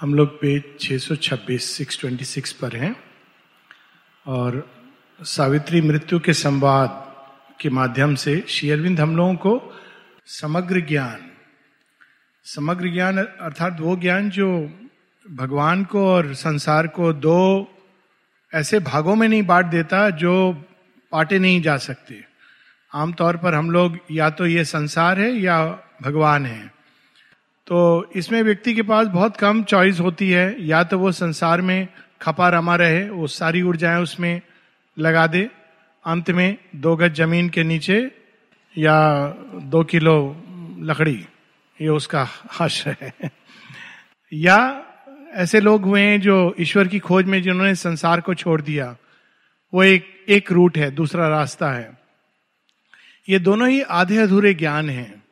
हम लोग पेज 626 626 पर हैं। और सावित्री मृत्यु के संवाद के माध्यम से शेयरविंद हम लोगों को समग्र ज्ञान समग्र ज्ञान अर्थात वो ज्ञान जो भगवान को और संसार को दो ऐसे भागों में नहीं बांट देता जो पाटे नहीं जा सकते। आमतौर पर हम लोग या तो ये संसार है या भगवान है। तो इसमें व्यक्ति के पास बहुत कम चॉइस होती है। या तो वो संसार में खपा रमा रहे, वो सारी ऊर्जाएँ उसमें लगा दे। अंत में दो गज ज़मीन के नीचे या दो किलो लकड़ी, ये उसका हश है। या ऐसे लोग हुए हैं जो ईश्वर की खोज में जिन्होंने संसार को छोड़ दिया, वो एक एक रूट है, दूसरा रास्ता है। ये दोनों ही आधे अधूरे ज्ञान हैं।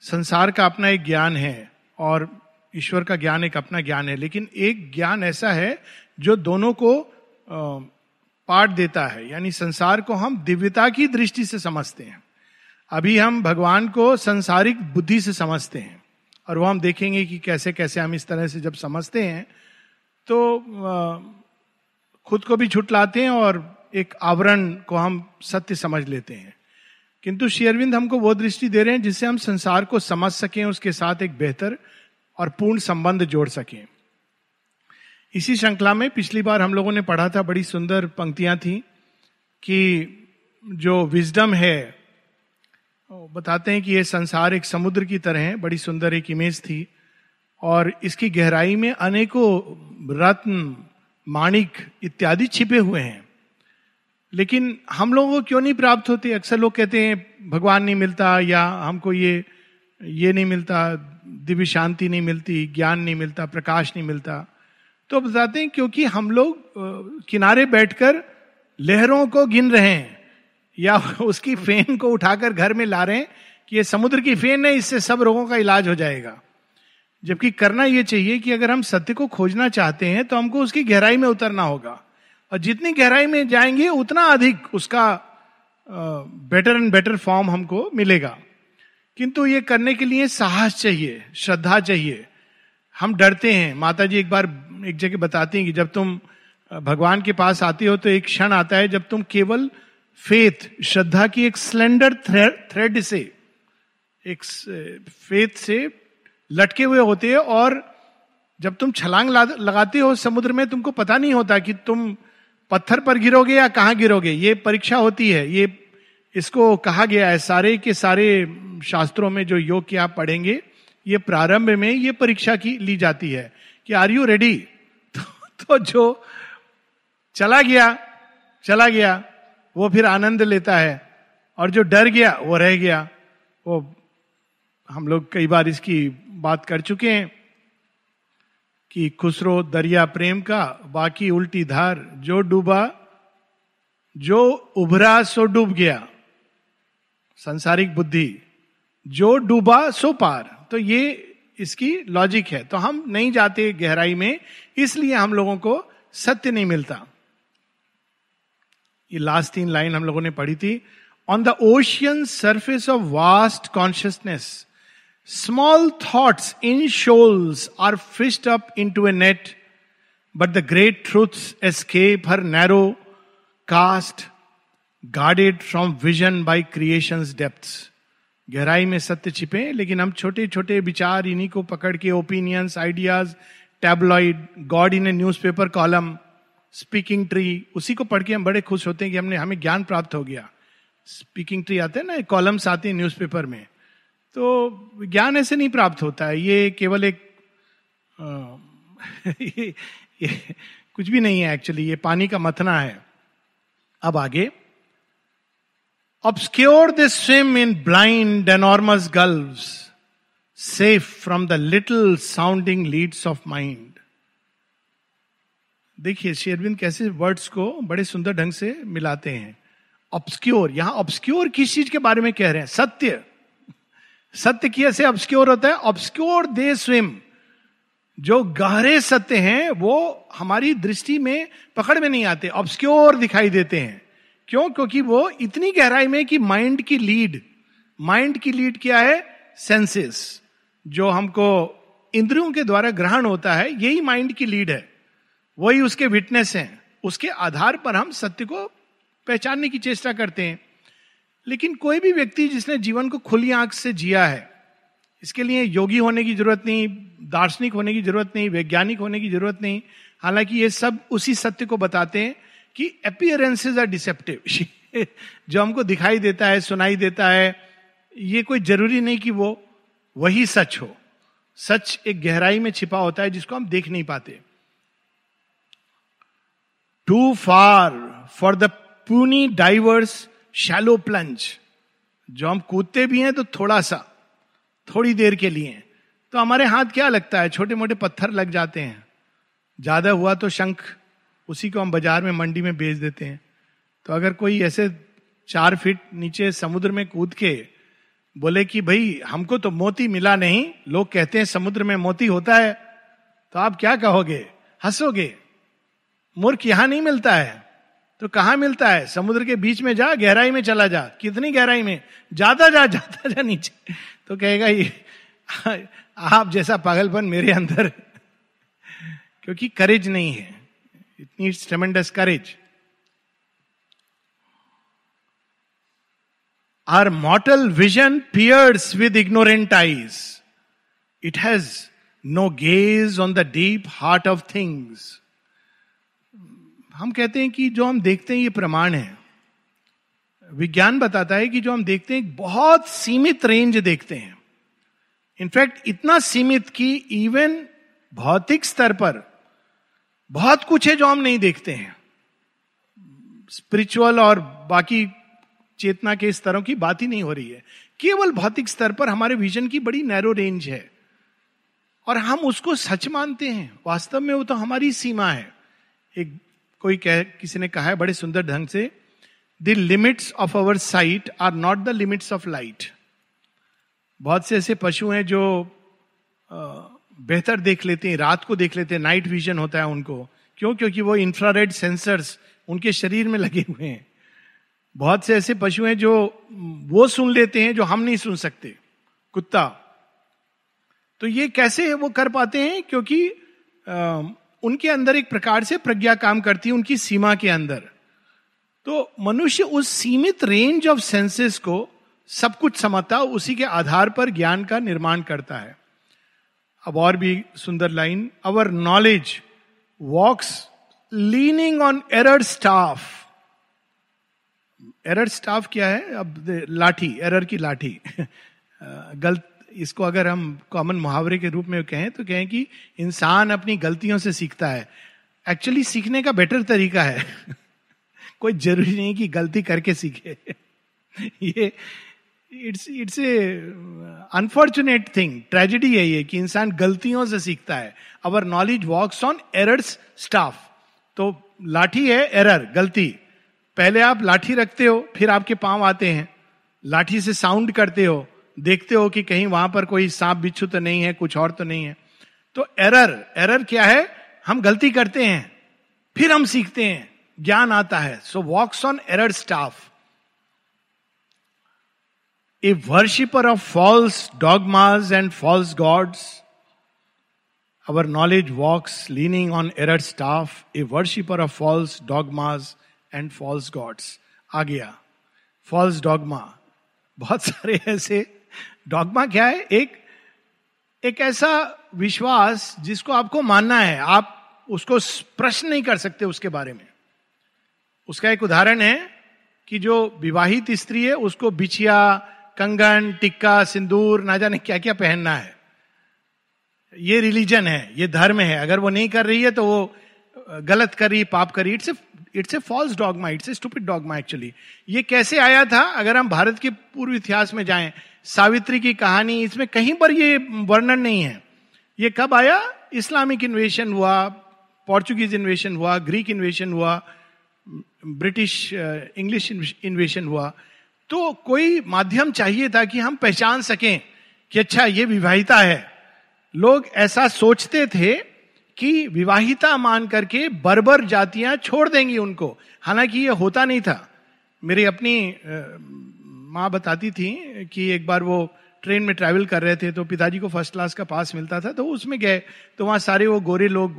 संसार का अपना एक ज्ञान है और ईश्वर का ज्ञान एक अपना ज्ञान है, लेकिन एक ज्ञान ऐसा है जो दोनों को पाठ देता है। यानी संसार को हम दिव्यता की दृष्टि से समझते हैं। अभी हम भगवान को संसारिक बुद्धि से समझते हैं और वो हम देखेंगे कि कैसे कैसे हम इस तरह से जब समझते हैं तो खुद को भी छुटलाते हैं और एक आवरण को हम सत्य समझ लेते हैं। किंतु शेयरविंद हमको वो दृष्टि दे रहे हैं जिससे हम संसार को समझ सकें, उसके साथ एक बेहतर और पूर्ण संबंध जोड़ सकें। इसी श्रृंखला में पिछली बार हम लोगों ने पढ़ा था, बड़ी सुंदर पंक्तियाँ थी कि जो विजडम है बताते हैं कि ये संसार एक समुद्र की तरह है, बड़ी सुंदर एक इमेज थी और इसकी गहराई में अनेकों रत्न, माणिक इत्यादि छिपे हुए हैं। लेकिन हम लोगों को क्यों नहीं प्राप्त होती? अक्सर लोग कहते हैं, भगवान नहीं मिलता, या, हमको ये ये नहीं मिलता, दिव्य शांति नहीं मिलती, ज्ञान नहीं मिलता, प्रकाश नहीं मिलता। तो बताते हैं, क्योंकि हम लोग किनारे बैठकर लहरों को गिन रहे हैं, या उसकी फेन को उठाकर घर में ला रहे हैं कि ये समुद्र की फेन है, इससे सब रोगों का इलाज हो जाएगा। जबकि करना यह चाहिए कि अगर हम सत्य को खोजना चाहते हैं तो हमको उसकी गहराई में उतरना होगा। और जितनी गहराई में जाएँगे, उतना अधिक उसका बेटर एंड बेटर फॉर्म हमको मिलेगा। किंतु ये करने के लिए साहस चाहिए, श्रद्धा चाहिए। हम डरते हैं। माता जी एक बार एक जगह बताती हैं कि जब तुम भगवान के पास आते हो तो एक क्षण आता है जब तुम केवल फेथ श्रद्धा की एक स्लेंडर थ्रेड से, एक फेथ से लटके हुए होते हैं और जब तुम छलांग लगाते हो समुद्र में, तुमको पता नहीं होता कि तुम पत्थर पर गिरोगे या कहाँ गिरोगे? ये परीक्षा होती है। ये इसको कहा गया है। सारे के सारे शास्त्रों में जो योग के आप पढ़ेंगे ये प्रारंभ में ये परीक्षा की ली जाती है कि आर यू रेडी? तो, तो जो चला गया चला गया वो फिर आनंद लेता है। और जो डर गया वो रह गया। वो हम लोग कई बार इसकी बात कर चुके हैं। कि खुसरो दरिया प्रेम का बाकी उल्टी धार जो डूबा, जो उभरा सो डूब गया। संसारिक बुद्धि, जो डूबा सो पार। तो ये इसकी लॉजिक है। तो हम नहीं जाते गहराई में, इसलिए हम लोगों को सत्य नहीं मिलता। ये लास्ट तीन लाइन हम लोगों ने पढ़ी थी। On the ocean surface of vast consciousness Small thoughts in shoals are fished up into a net, but the great truths escape her narrow cast, guarded from vision by creation's depths. गहराई में सत्य छिपे लेकिन हम छोटे छोटे विचार इन्हीं को पकड़ के opinions ideas tabloid god in a newspaper column Speaking Tree उसी को पढ़ के हम बड़े खुश होते हैं कि हमने हमें ज्ञान प्राप्त हो गया स्पीकिंग ट्री आते हैं ना कॉलम्स आते हैं न्यूज़पेपर में तो ज्ञान ऐसे नहीं प्राप्त होता है। ये केवल एक आ, ये, ये कुछ भी नहीं है एक्चुअली ये पानी का मथना है। अब आगे। Obscure the swim in blind enormous gulf safe from the little sounding leads of mind देखिए शेरविंद कैसे वर्ड्स को बड़े सुंदर ढंग से मिलाते हैं। ऑब्सक्योर यहाँ ऑब्सक्योर किस चीज़ के बारे में कह रहे हैं? सत्य। सत्य की ऐसे ऑब्सक्योर होता है। ऑब्सक्योर दे स्विम जो गहरे सत्य हैं, वो हमारी दृष्टि में पकड़ में नहीं आते। ऑब्सक्योर दिखाई देते हैं। क्यों? क्योंकि वो इतनी गहराई में कि माइंड की लीड माइंड की लीड क्या है? सेंसेस जो हमको इंद्रियों के द्वारा ग्रहण होता है, यही माइंड की लीड है। वही उसके विटनेस हैं। उसके आधार पर हम सत्य को पहचानने की चेष्टा करते हैं। लेकिन कोई भी व्यक्ति जिसने जीवन को खुली आँख से जिया है, इसके लिए योगी होने की ज़रूरत नहीं, दार्शनिक होने की ज़रूरत नहीं, वैज्ञानिक होने की ज़रूरत नहीं, हालाँकि ये सब उसी सत्य को बताते हैं कि अपियरेंसेज आर डिसेप्टिव जो हमको दिखाई देता है, सुनाई देता है, ये कोई ज़रूरी नहीं कि वो वही सच हो। सच एक गहराई में छिपा होता है जिसको हम देख नहीं पाते। Too far for the puny diver's shallow plunge जो हम कूदते भी हैं तो थोड़ा सा, थोड़ी देर के लिए। तो हमारे हाथ क्या लगता है? छोटे मोटे पत्थर लग जाते हैं। ज़्यादा हुआ तो शंख, उसी को हम बाज़ार में मंडी में बेच देते हैं। तो अगर कोई ऐसे चार फीट नीचे समुद्र में कूद के बोले कि, भाई, हमको तो मोती मिला नहीं, लोग कहते हैं समुद्र में मोती होता है। तो आप क्या कहोगे? हंसोगे? मूर्ख यहाँ नहीं मिलता है। तो कहाँ मिलता है? समुद्र के बीच में जा, गहराई में चला जा। कितनी गहराई में? ज़्यादा जा जाता जा नीचे। तो कहेगा ये, आप जैसा पागलपन मेरे अंदर क्योंकि करेज नहीं है। It needs tremendous courage our mortal vision peers with ignorant eyes it has no gaze on the deep heart of things. हम कहते हैं कि जो हम देखते हैं ये प्रमाण है। विज्ञान बताता है कि जो हम देखते हैं, बहुत सीमित रेंज देखते हैं। इनफैक्ट इतना सीमित कि इवन भौतिक स्तर पर बहुत कुछ है जो हम नहीं देखते हैं। स्पिरिचुअल और बाकी चेतना के स्तरों की बात ही नहीं हो रही है। केवल भौतिक स्तर पर हमारे विजन की बड़ी नैरो रेंज है। और हम उसको सच मानते हैं। वास्तव में वो तो हमारी सीमा है। एक कोई कह, किसी ने कहा है बड़े सुंदर ढंग से the limits of our sight are not the limits of light बहुत से ऐसे पशु हैं जो बेहतर देख लेते हैं, रात को देख लेते हैं नाइट विजन होता है उनको। क्यों? क्योंकि वो इंफ्रारेड सेंसर्स उनके शरीर में लगे हुए हैं। बहुत से ऐसे पशु हैं जो, वो सुन लेते हैं जो हम नहीं सुन सकते। कुत्ता। तो ये कैसे वो कर पाते हैं? क्योंकि उनके अंदर एक प्रकार से प्रज्ञा काम करती है, उनकी सीमा के अंदर। तो मनुष्य उस सीमित रेंज ऑफ़ सेंसेस को सब कुछ समझता उसी के आधार पर ज्ञान का निर्माण करता है। अब और भी सुंदर line our knowledge walks leaning on error staff error staff क्या है? अब लाठी एरर की लाठी। गलत इसको अगर हम कॉमन मुहावरे के रूप में कहें तो कहें कि इंसान अपनी गलतियों से सीखता है। एक्चुअली सीखने का बेटर तरीका है। कोई ज़रूरी नहीं कि गलती करके सीखे। ये it's it's a unfortunate thing tragedy है ये कि इंसान गलतियों से सीखता है। Our knowledge walks on error's staff तो लाठी है एरर गलती। पहले आप लाठी रखते हो, फिर आपके पाँव आते हैं। लाठी से साउंड करते हो। देखते हो कि कहीं वहाँ पर कोई सांप बिच्छू तो नहीं है, कुछ और तो नहीं है। तो एरर एरर क्या है? हम गलती करते हैं, फिर हम सीखते हैं, ज्ञान आता है। So walks on error staff a worshipper of false dogmas and false gods our knowledge walks leaning on error staff a worshipper of false dogmas and false gods आ गया। फॉल्स डॉगमा बहुत सारे ऐसे डॉगमा क्या है? एक एक ऐसा विश्वास जिसको आपको मानना है, आप उसको प्रश्न नहीं कर सकते उसके बारे में। उसका एक उदाहरण है कि जो विवाहित स्त्री है, उसको बिछिया, कंगन, टिक्का, सिंदूर, ना जाने क्या क्या पहनना है। ये रिलीजन है, ये धर्म है। अगर वो नहीं कर रही है तो वो गलत करी, पाप करी it's it's a false dogma it's a stupid dogma actually ये कैसे आया था? अगर हम भारत के पूर्व इतिहास में जाएँ, सावित्री की कहानी, इसमें कहीं पर ये वर्णन नहीं है। ये कब आया? इस्लामिक इन्वेशन हुआ पोर्चुगीज इन्वेशन हुआ ग्रीक इन्वेशन हुआ ब्रिटिश इंग्लिश इन्वेशन हुआ। तो कोई माध्यम चाहिए था कि हम पहचान सकें कि अच्छा ये विवाहिता है। लोग ऐसा सोचते थे कि विवाहिता मान करके बर्बर जातियाँ छोड़ देंगी उनको। हालाँकि ये होता नहीं था। मेरी अपनी माँ बताती थी कि एक बार वो ट्रेन में ट्रैवल कर रहे थे तो पिताजी को फ़र्स्ट क्लास का पास मिलता था तो उसमें गए। तो वहाँ सारे वो गोरे लोग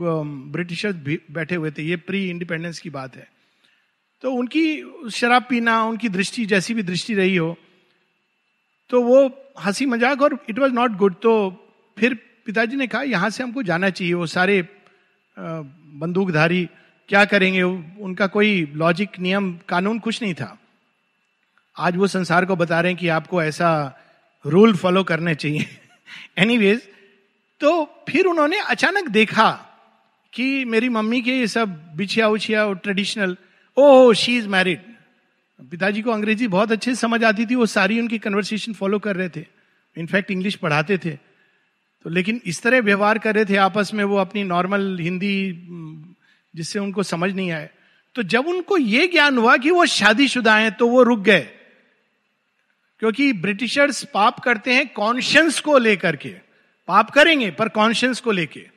ब्रिटिशर्स बैठे हुए थे। ये प्री इंडिपेंडेंस की बात है। तो उनकी शराब पीना, उनकी दृष्टि, जैसी भी दृष्टि रही हो तो वो हँसी मज़ाक और इट वॉज़ नॉट गुड तो फिर पिताजी ने कहा, यहाँ से हमको जाना चाहिए, वो सारे बंदूकधारी, क्या करेंगे? उनका कोई लॉजिक नियम, कानून कुछ नहीं था। आज वो संसार को बता रहे हैं कि आपको ऐसा रूल फॉलो करने चाहिए। एनीवेज तो फिर उन्होंने अचानक देखा कि मेरी मम्मी के ये सब बिछिया उछिया और traditional oh she is married पिताजी को अंग्रेज़ी बहुत अच्छे समझ आती थी, वो सारी उनकी कन्वर्सेशन फॉलो कर रहे थे। इनफैक्ट इंग्लिश पढ़ाते थे। तो लेकिन इस तरह व्यवहार कर रहे थे आपस में वो अपनी नॉर्मल हिंदी जिससे उनको समझ नहीं आए। तो जब उनको ये ज्ञान हुआ कि वो शादीशुदा हैं तो वो रुक गए। क्योंकि ब्रिटिशर्स पाप करते हैं कॉन्शियंस को लेकर के। पाप करेंगे, पर कॉन्शियंस को लेके।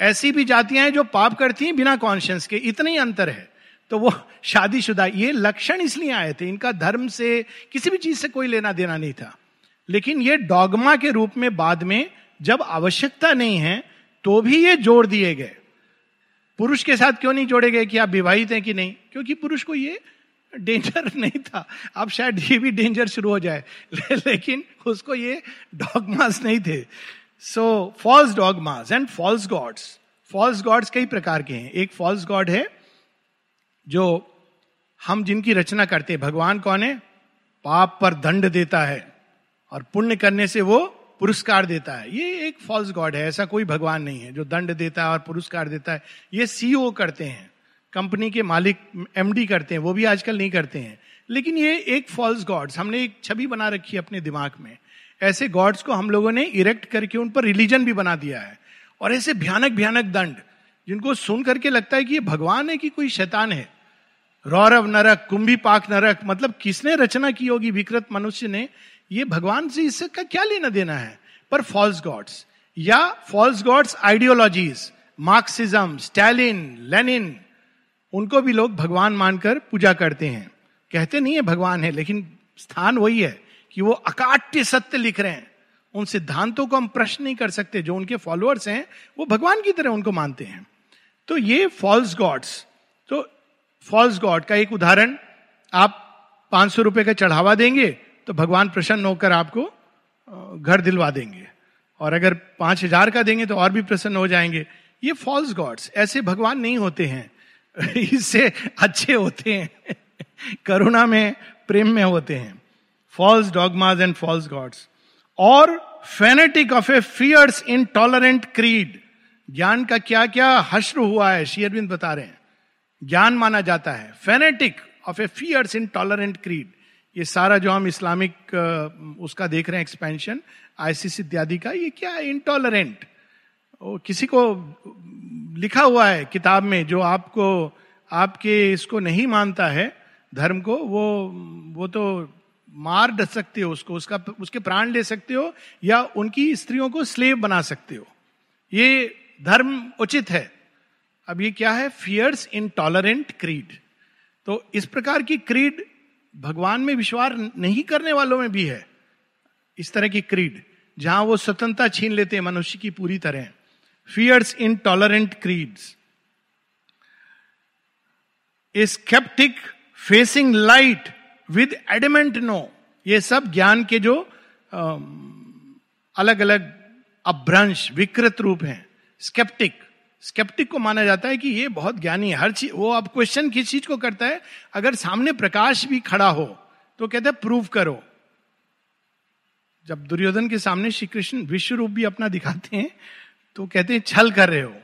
ऐसी भी जातियाँ हैं जो पाप करती हैं बिना कॉन्शियंस के। इतना ही अंतर है। तो वो शादीशुदा, ये लक्षण इसलिए आए थे। इनका धर्म से किसी भी चीज़ से कोई लेना देना नहीं था। लेकिन ये डॉगमा के रूप में बाद में जब आवश्यकता नहीं है तो भी ये जोड़ दिए गए। पुरुष के साथ क्यों नहीं जोड़े गए कि आप विवाहित हैं कि नहीं? क्योंकि पुरुष को ये डेंजर नहीं था। अब शायद ये भी डेंजर शुरू हो जाए। ले, लेकिन उसको ये डॉगमास नहीं थे। So false dogmas and false gods false gods कई प्रकार के हैं। एक फॉल्स गॉड है जो हम जिनकी रचना करते हैं। भगवान कौन है? पाप पर दंड देता है। और पुण्य करने से वो पुरस्कार देता है। ये एक फॉल्स गॉड है, ऐसा कोई भगवान नहीं है जो दंड देता है और पुरस्कार देता है। ये सीईओ करते हैं, कंपनी के मालिक एमडी करते हैं, वो भी आजकल नहीं करते हैं। लेकिन ये एक फॉल्स गॉड्स हमने एक छवि बना रखी है अपने दिमाग में। ऐसे गॉड्स को हम लोगों ने इरेक्ट करके उन पर रिलीजन भी बना दिया है। और ऐसे भयानक भयानक दंड, जिनको सुन करके लगता है कि ये भगवान है कि कोई शैतान है। रौरव नरक, कुंभी पाक नरक मतलब किसने रचना की होगी? विकृत मनुष्य ने ये भगवान से इसका क्या लेना देना है? पर फॉल्स गॉड्स या false gods ideologies Marxism Stalin Lenin उनको भी लोग भगवान मानकर पूजा करते हैं। कहते नहीं है भगवान है, लेकिन स्थान वही है कि वो अकाट्य सत्य लिख रहे हैं। उन सिद्धांतों को हम प्रश्न नहीं कर सकते, जो उनके फॉलोअर्स हैं, वो भगवान की तरह उनको मानते हैं। तो ये फॉल्स गॉड्स तो फॉल्स गॉड का एक उदाहरण, आप पाँच सौ रुपए का चढ़ावा देंगे तो भगवान प्रसन्न होकर आपको घर दिलवा देंगे। और अगर पाँच हज़ार का देंगे तो और भी प्रसन्न हो जाएँगे। ये फॉल्स गॉड्स ऐसे भगवान नहीं होते हैं। इससे अच्छे होते हैं। करुणा में, प्रेम में होते हैं। False dogmas and false gods और fanatic of a fierce intolerant creed ज्ञान का क्या क्या हश्र हुआ है शेयरबिंद बता रहे हैं। ज्ञान माना जाता है। Fanatic of a fierce intolerant creed ये सारा जो हम इस्लामिक उसका देख रहे हैं एक्सपेंशन आईसीस इत्यादि का, ये क्या है इंटॉलरेंट किसी को लिखा हुआ है किताब में, जो आपको, आपके इसको नहीं मानता है, धर्म को, वो वो तो मार डस सकते हो उसको, उसका, उसके प्राण ले सकते हो, या उनकी स्त्रियों को स्लेव बना सकते हो। ये धर्म उचित है। अब ये क्या है? फियर्स इन टॉलरेंट क्रीड तो इस प्रकार की क्रीड भगवान में विश्वास नहीं करने वालों में भी है। इस तरह की क्रीड जहाँ वो स्वतंत्रता छीन लेते हैं, मनुष्य की पूरी तरह। Fierce intolerant creeds a sceptic facing light with adamant no ये सब ज्ञान के जो अलग अलग अभ्रंश, विकृत रूप हैं। स्केप्टिक स्केप्टिक को माना जाता है कि ये बहुत ज्ञानी है। हर चीज़ वो अब क्वेश्चन किस चीज़ को करता है? अगर सामने प्रकाश भी खड़ा हो तो कहते हैं प्रूव करो. जब दुर्योधन के सामने श्री कृष्ण विश्व रूप भी अपना दिखाते हैं तो कहते हैं, छल कर रहे हो।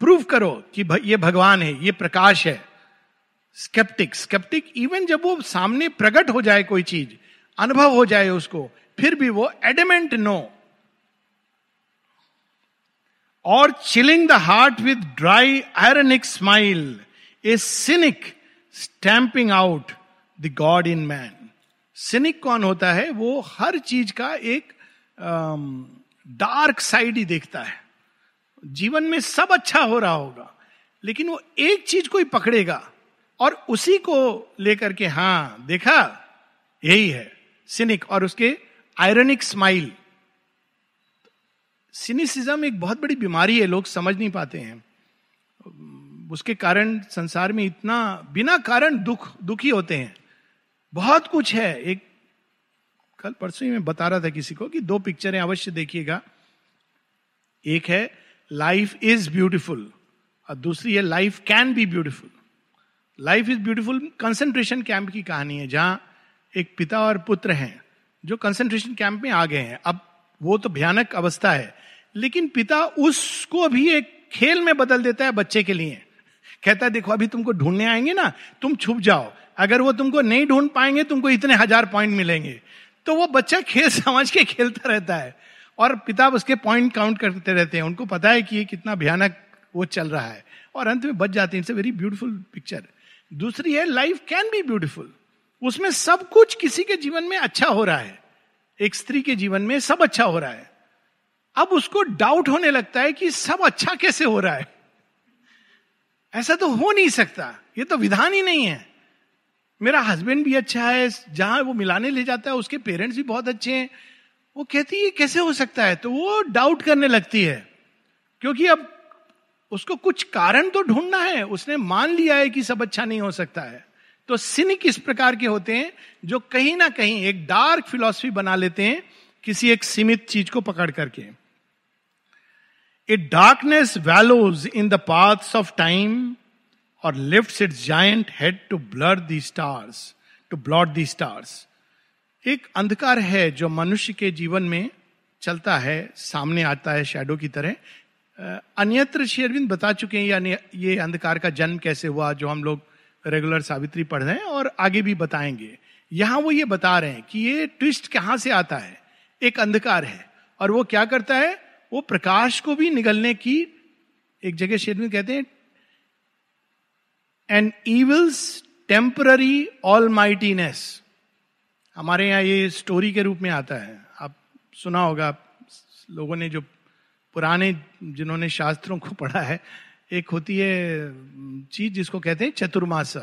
प्रूव करो कि ये भगवान है, ये प्रकाश है. स्केप्टिक स्केप्टिक इवन जब वो सामने प्रकट हो जाए कोई चीज़, अनुभव हो जाए उसको, फिर भी वो एडमेंट नो और chilling the heart with dry ironic smile a cynic stamping out the god in man cynic कौन होता है? वो हर चीज़ का एक डार्क साइड ही देखता है। जीवन में सब अच्छा हो रहा होगा, लेकिन वो एक चीज़ को ही पकड़ेगा और उसी को लेकर के हाँ देखा, यही है सिनिक और उसके आयरनिक स्माइल सिनिसिज्म एक बहुत बड़ी बीमारी है, लोग समझ नहीं पाते हैं। उसके कारण संसार में इतना, बिना कारण दुख, दुखी होते हैं। बहुत कुछ है। एक, कल परसों ही मैं बता रहा था किसी को कि दो पिक्चरें अवश्य देखिएगा। एक है लाइफ इज़ ब्यूटिफुल और दूसरी है life can be beautiful life is beautiful concentration camp की कहानी है, जहाँ एक पिता और पुत्र हैं, जो कंसेंट्रेशन कैंप में आ गए हैं। अब वो तो भयानक अवस्था है। लेकिन पिता उसको भी एक खेल में बदल देता है बच्चे के लिए। कहता है, देखो, अभी तुमको ढूँढने आएँगे ना, तुम छुप जाओ। अगर वो तुमको नहीं ढूंढ पाएँगे, तुमको इतने हज़ार पॉइंट मिलेंगे। तो वो बच्चा खेल समझ के खेलता रहता है और पिता उसके पॉइंट काउंट करते रहते हैं। उनको पता है कि ये कितना भयानक वो चल रहा है और अंत में बच जाते हैं। इट्स वेरी ब्यूटीफुल पिक्चर दूसरी है लाइफ कैन बी ब्यूटीफुल उसमें सब कुछ किसी के जीवन में अच्छा हो रहा है। एक स्त्री के जीवन में सब अच्छा हो रहा है। अब उसको डाउट होने लगता है कि सब अच्छा कैसे हो रहा है? ऐसा तो हो नहीं सकता। ये तो विधान ही नहीं है। मेरा हस्बैंड भी अच्छा है, जहाँ वो मिलाने ले जाता है, उसके पेरेंट्स भी बहुत अच्छे हैं। वो कहती है कैसे हो सकता है? तो वो डाउट करने लगती है। क्योंकि अब उसको कुछ कारण तो ढूंढना है। उसने मान लिया है कि सब अच्छा नहीं हो सकता है। तो सिनिक इस प्रकार के होते हैं, जो कहीं ना कहीं एक डार्क फिलॉसफी बना लेते हैं, किसी एक सीमित चीज़ को पकड़ करके। A darkness wallows in the paths of time और lift it giant head to blur the stars to blot the stars एक अंधकार है जो मनुष्य के जीवन में चलता है, सामने आता है शेडो की तरह। अन्यत्र शेरविंद बता चुके हैं ये अंधकार का जन्म कैसे हुआ, जो हम लोग रेगुलर सावित्री पढ़ रहे हैं और आगे भी बताएँगे। यहाँ वो ये बता रहे हैं कि ये ट्विस्ट कहाँ से आता है? एक अंधकार है। और वो क्या करता है? वो प्रकाश को भी निगलने की एक जगह शेरविंद कहते हैं and evil's temporary all mightiness हमारे यहाँ ये स्टोरी के रूप में आता है। आप सुना होगा लोगों ने जो पुराने जिन्होंने शास्त्रों को पढ़ा है एक होती है चीज़ जिसको कहते हैं Chaturmasa.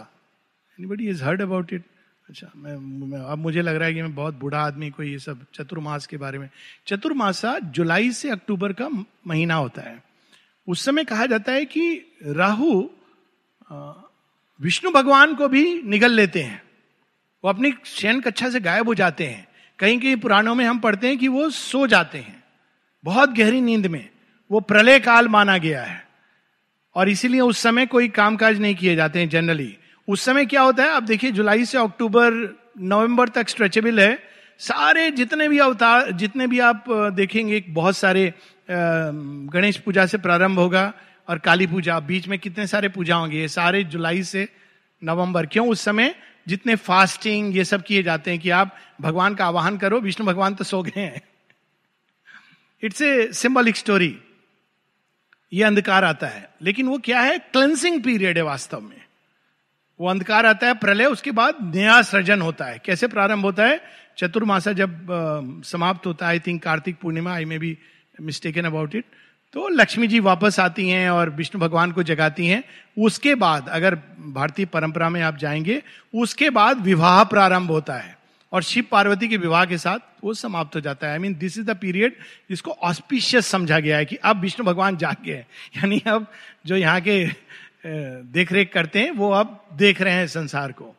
Anybody is heard about it अच्छा मैं, मैं अब मुझे लग रहा है कि मैं बहुत बूढ़ा आदमी को ये सब चतुर्मास के बारे में। चतुर्मासा जुलाई से अक्टूबर का महीना होता है। उस समय कहा जाता है कि राहु विष्णु भगवान को भी निगल लेते हैं। वो अपनी शयन कक्षा से गायब हो जाते हैं। कहीं कहीं पुराणों में हम पढ़ते हैं कि वो सो जाते हैं। बहुत गहरी नींद में वो प्रलय काल माना गया है। और इसीलिए उस समय कोई कामकाज नहीं किए जाते हैं जनरली उस समय क्या होता है? आप देखिए, जुलाई से अक्टूबर, नवंबर तक स्ट्रेचेबल है। सारे जितने भी अवतार, जितने भी आप देखेंगे बहुत सारे गणेश पूजा से प्रारंभ होगा और काली पूजा। बीच में कितने सारे पूजा होंगे? ये सारे जुलाई से नवंबर। क्यों? उस समय जितने फास्टिंग ये सब किए जाते हैं कि आप भगवान का आवाहन करो, विष्णु भगवान तो सो गए हैं। इट्स ए सिंबलिक स्टोरी ये अंधकार आता है। लेकिन वो क्या है? क्लेंसिंग पीरियड है वास्तव में। वो अंधकार आता है, प्रलय, उसके बाद नया सृजन होता है। कैसे प्रारंभ होता है? चतुर्मासा जब समाप्त होता है I think Kartik Purnima I may be mistaken about it तो लक्ष्मी जी वापस आती हैं और विष्णु भगवान को जगाती हैं। उसके बाद, अगर भारतीय परंपरा में आप जाएँगे, उसके बाद विवाह प्रारंभ होता है। और शिव पार्वती के विवाह के साथ वो समाप्त हो जाता है। I mean this is the period जिसको ऑस्पिशियस समझा गया है कि अब विष्णु भगवान जाग गए यानी अब जो यहाँ के देख रेख करते हैं, वो अब देख रहे हैं संसार को।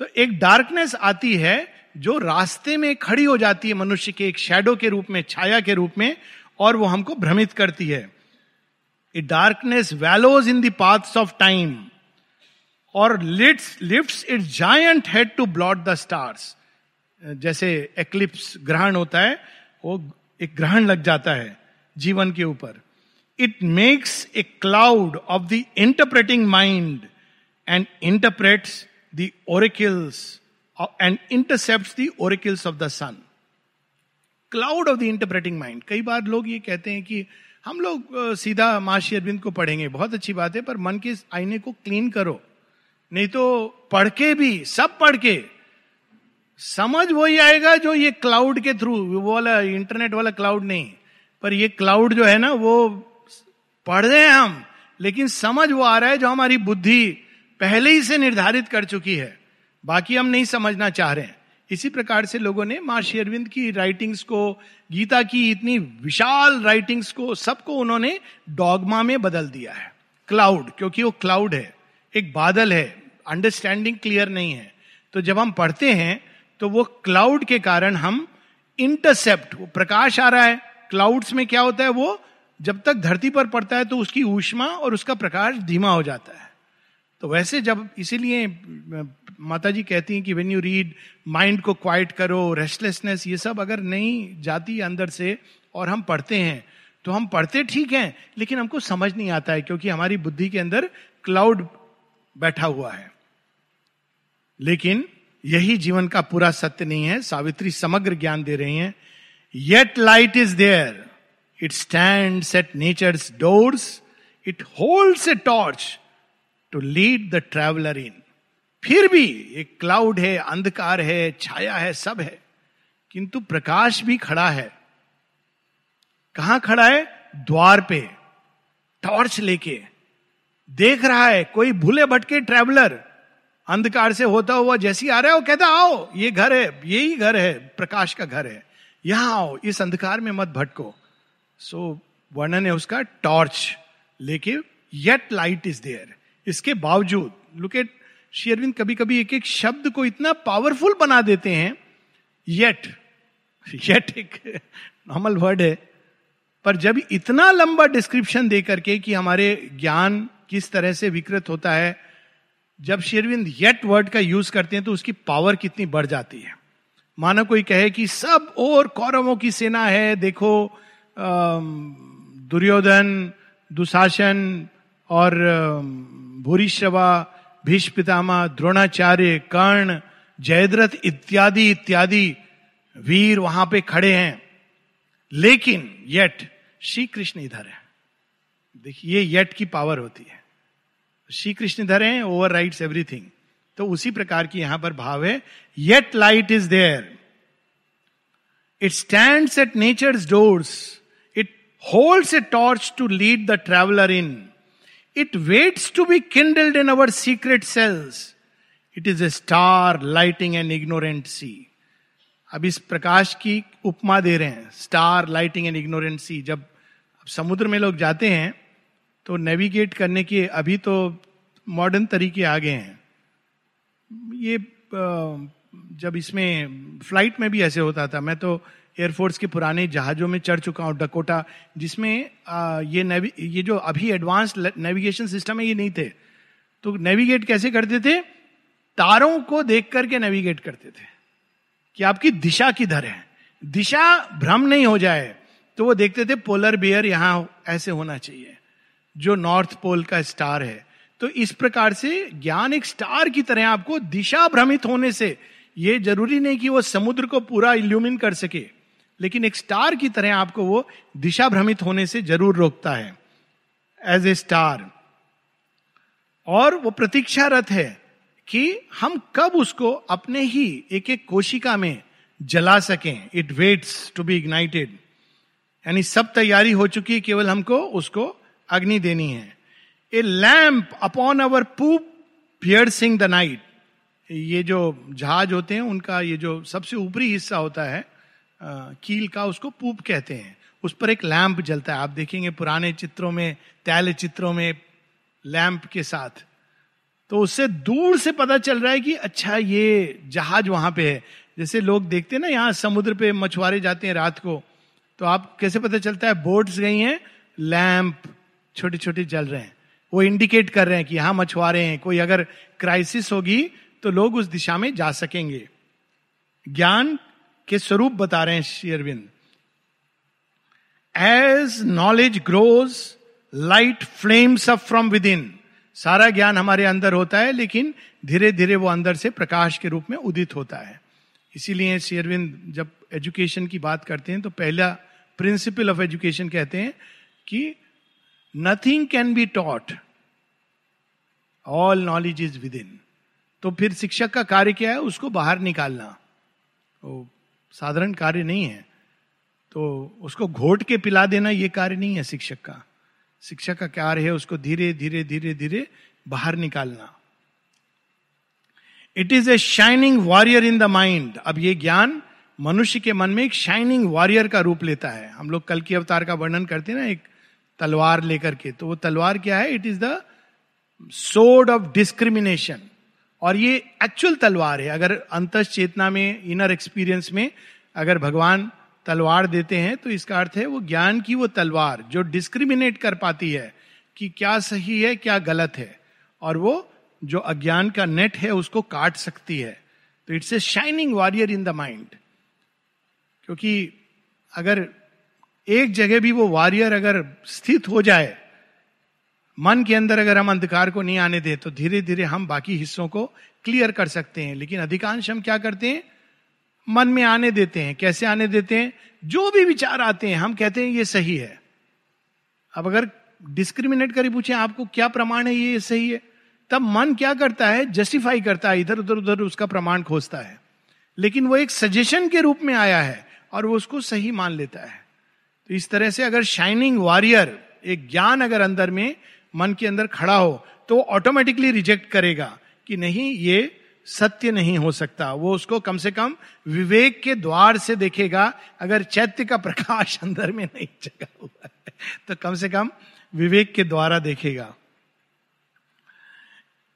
तो एक डार्कनेस आती है जो रास्ते में खड़ी हो जाती है मनुष्य के एक शेडो के रूप में, छाया के रूप में, और वो हमको भ्रमित करती है। A darkness wallows in the paths of time और lits lift it giant head to blot the stars जैसे एक्लिप्स ग्रहण होता है, वो एक ग्रहण लग जाता है जीवन के ऊपर। It makes a cloud of the interpreting mind and interprets the oracles and intercept the oracles of the sun cloud of the interpreting mind कई बार लोग ये कहते हैं कि हम लोग सीधा माशी अरविंद को पढ़ेंगे, बहुत अच्छी बात है, पर मन के आईने को क्लीन करो। नहीं तो पढ़ के भी, सब पढ़ के समझ वही आएगा जो ये क्लाउड के थ्रू वो वाला इंटरनेट वाला क्लाउड नहीं। पर ये क्लाउड जो है ना, वो पढ़ रहे हैं हम, लेकिन समझ वो आ रहा है जो हमारी बुद्धि पहले ही से निर्धारित कर चुकी है। बाकी हम नहीं समझना चाह रहे हैं। इसी प्रकार से लोगों ने माँ शेरविंद की राइटिंग्स को, गीता की इतनी विशाल राइटिंग्स को, सबको उन्होंने डॉगमा में बदल दिया है। क्लाउड क्योंकि वो क्लाउड है। एक बादल है अंडरस्टैंडिंग क्लियर नहीं है। तो जब हम पढ़ते हैं तो वो क्लाउड के कारण हम इंटरसेप्ट प्रकाश आ रहा है क्लाउड्स में क्या होता है वो, जब तक धरती पर पड़ता है तो उसकी ऊष्मा और उसका प्रकाश धीमा हो जाता है। तो वैसे जब, इसीलिए माता जी कहती हैं कि वेन यू रीड माइंड को क्वाइट करो रेस्टलेसनेस ये सब अगर नहीं जाती अंदर से और हम पढ़ते हैं तो हम पढ़ते ठीक हैं, लेकिन हमको समझ नहीं आता है, क्योंकि हमारी बुद्धि के अंदर क्लाउड बैठा हुआ है। लेकिन यही जीवन का पूरा सत्य नहीं है, सावित्री समग्र ज्ञान दे रही हैं। Yet light is there it stand at nature's doors it holds a torch to lead the traveller in फिर भी एक क्लाउड है, अंधकार है, छाया है, सब है। किंतु प्रकाश भी खड़ा है। कहाँ खड़ा है? द्वार पे। टॉर्च लेके। देख रहा है कोई भूले भटके ट्रेवलर अंधकार से होता हुआ जैसी आ रहा है वो कहता आओ ये घर है यही घर है प्रकाश का घर है यहाँ आओ इस अंधकार में मत भटको. सो so, वर्णन है उसका टॉर्च लेके येट लाइट इज़ देयर इसके बावजूद लुक एट शेरविंद कभी कभी एक एक शब्द को इतना पावरफुल बना देते हैं येट येट एक नॉर्मल वर्ड है पर जब इतना लंबा डिस्क्रिप्शन दे करके कि हमारे ज्ञान किस तरह से विकृत होता है, जब शेरविंद येट वर्ड का यूज़ करते हैं तो उसकी पावर कितनी बढ़ जाती है। मानो कोई कहे कि सब और कौरवों की सेना है, देखो दुर्योधन, दुशासन और भूरिश्रवा भीष्म पितामा द्रोणाचार्य, कर्ण, जयद्रथ इत्यादि इत्यादि वीर वहाँ पे खड़े हैं। लेकिन येट श्री कृष्ण इधर है। देखिए येट की पावर होती है। श्री कृष्ण इधर है ओवर राइट्स एवरीथिंग तो उसी प्रकार की यहाँ पर भाव है yet light is there it stand at nature's doors it holds a torch to lead the traveller in it waits to be kindled in our secret cells it is a star lighting an ignorant sea अब इस प्रकाश की उपमा दे रहे हैं star lighting and ignorant sea जब समुद्र में लोग जाते हैं तो नेविगेट करने के अभी तो मॉडर्न तरीके आ गए हैं। ये जब इसमें फ़्लाइट में भी ऐसे होता था, मैं तो एयरफोर्स के पुराने जहाजों में चढ़ चुका हूँ डकोटा जिसमें ये ये जो अभी एडवांस नेविगेशन सिस्टम है, ये नहीं थे। तो नेविगेट कैसे करते थे? तारों को देख करके नेविगेट करते थे कि आपकी दिशा किधर है। दिशा भ्रम नहीं हो जाए तो वो देखते थे पोलर बियर यहाँ ऐसे होना चाहिए। जो नॉर्थ पोल का स्टार है। तो इस प्रकार से ज्ञान एक स्टार की तरह आपको दिशा भ्रमित होने से ये ज़रूरी नहीं कि वो समुद्र को पूरा इल्यूमिन कर सके, लेकिन एक स्टार की तरह आपको वो दिशा भ्रमित होने से ज़रूर रोकता है। एज ए स्टार और वो प्रतीक्षारत है कि हम कब उसको अपने ही एक एक कोशिका में जला सकें। It waits to be ignited यानी सब तैयारी हो चुकी है, केवल हमको उसको अग्नि देनी है। A lamp upon our poop piercing the night ये जो जहाज़ होते हैं उनका ये जो सबसे ऊपरी हिस्सा होता है आ, कील का उसको पूप कहते हैं। उस पर एक लैंप जलता है। आप देखेंगे पुराने चित्रों में तैल चित्रों में लैंप के साथ। तो उससे दूर से पता चल रहा है कि अच्छा ये जहाज़ वहाँ पे है। जैसे लोग देखते हैं ना यहाँ समुद्र पे मछुआरे जाते हैं रात को। तो आप कैसे पता चलता है? बोट्स गई हैं लैंप छोटे छोटे जल रहे हैं। वो इंडिकेट कर रहे हैं कि यहाँ मछुआरे हैं, कोई अगर क्राइसिस होगी तो लोग उस दिशा में जा सकेंगे। ज्ञान के स्वरूप बता रहे हैं Sri Aurobindo as knowledge grows light flames up from within सारा ज्ञान हमारे अंदर होता है, लेकिन धीरे धीरे वो अंदर से प्रकाश के रूप में उदित होता है। इसीलिए शेयरविंद जब एजुकेशन की बात करते हैं तो पहला प्रिंसिपल ऑफ़ एजुकेशन कहते हैं कि nothing can be taught all knowledge is within तो फिर शिक्षक का कार्य क्या है? उसको बाहर निकालना। वो साधारण कार्य नहीं है। तो उसको घोट के पिला देना ये कार्य नहीं है शिक्षक का। शिक्षक का कार्य है उसको धीरे धीरे धीरे धीरे बाहर निकालना। It is a shining warrior in the mind अब ये ज्ञान मनुष्य के मन में एक शाइनिंग वॉरियर का रूप लेता है। हम लोग कल की अवतार का वर्णन करते हैं ना, एक तलवार लेकर के। तो वो तलवार क्या है? It is the sword of discrimination और ये एक्चुअल तलवार है। अगर अंत चेतना में इनर एक्सपीरियंस में अगर भगवान तलवार देते हैं तो इसका अर्थ है वो ज्ञान की वो तलवार जो डिस्क्रिमिनेट कर पाती है कि क्या सही है, क्या गलत है। और वो जो अज्ञान का नेट है, उसको काट सकती है। तो it's a shining warrior in the mind क्योंकि अगर एक जगह भी वो वॉरियर अगर स्थित हो जाए, मन के अंदर अगर हम अंधकार को नहीं आने दें तो धीरे धीरे हम बाकी हिस्सों को क्लियर कर सकते हैं। लेकिन अधिकांश हम क्या करते हैं? मन में आने देते हैं। कैसे आने देते हैं? जो भी विचार आते हैं, हम कहते हैं, ये सही है। अब अगर डिस्क्रिमिनेट कर पूछे, आपको क्या प्रमाण है? ये सही है? तब मन क्या करता है? जस्टिफाई करता है। इधर, उधर उधर उसका प्रमाण खोजता है। लेकिन वो एक सजेशन के रूप में आया है और वो उसको सही मान लेता है। तो इस तरह से अगर शाइनिंग वॉरियर एक ज्ञान अगर अंदर में, मन के अंदर खड़ा हो तो ऑटोमेटिकली रिजेक्ट करेगा कि नहीं, ये सत्य नहीं हो सकता। वो उसको कम से कम विवेक के द्वार से देखेगा। अगर चैत्य का प्रकाश अंदर में नहीं जगा हुआ है तो कम से कम विवेक के द्वारा देखेगा।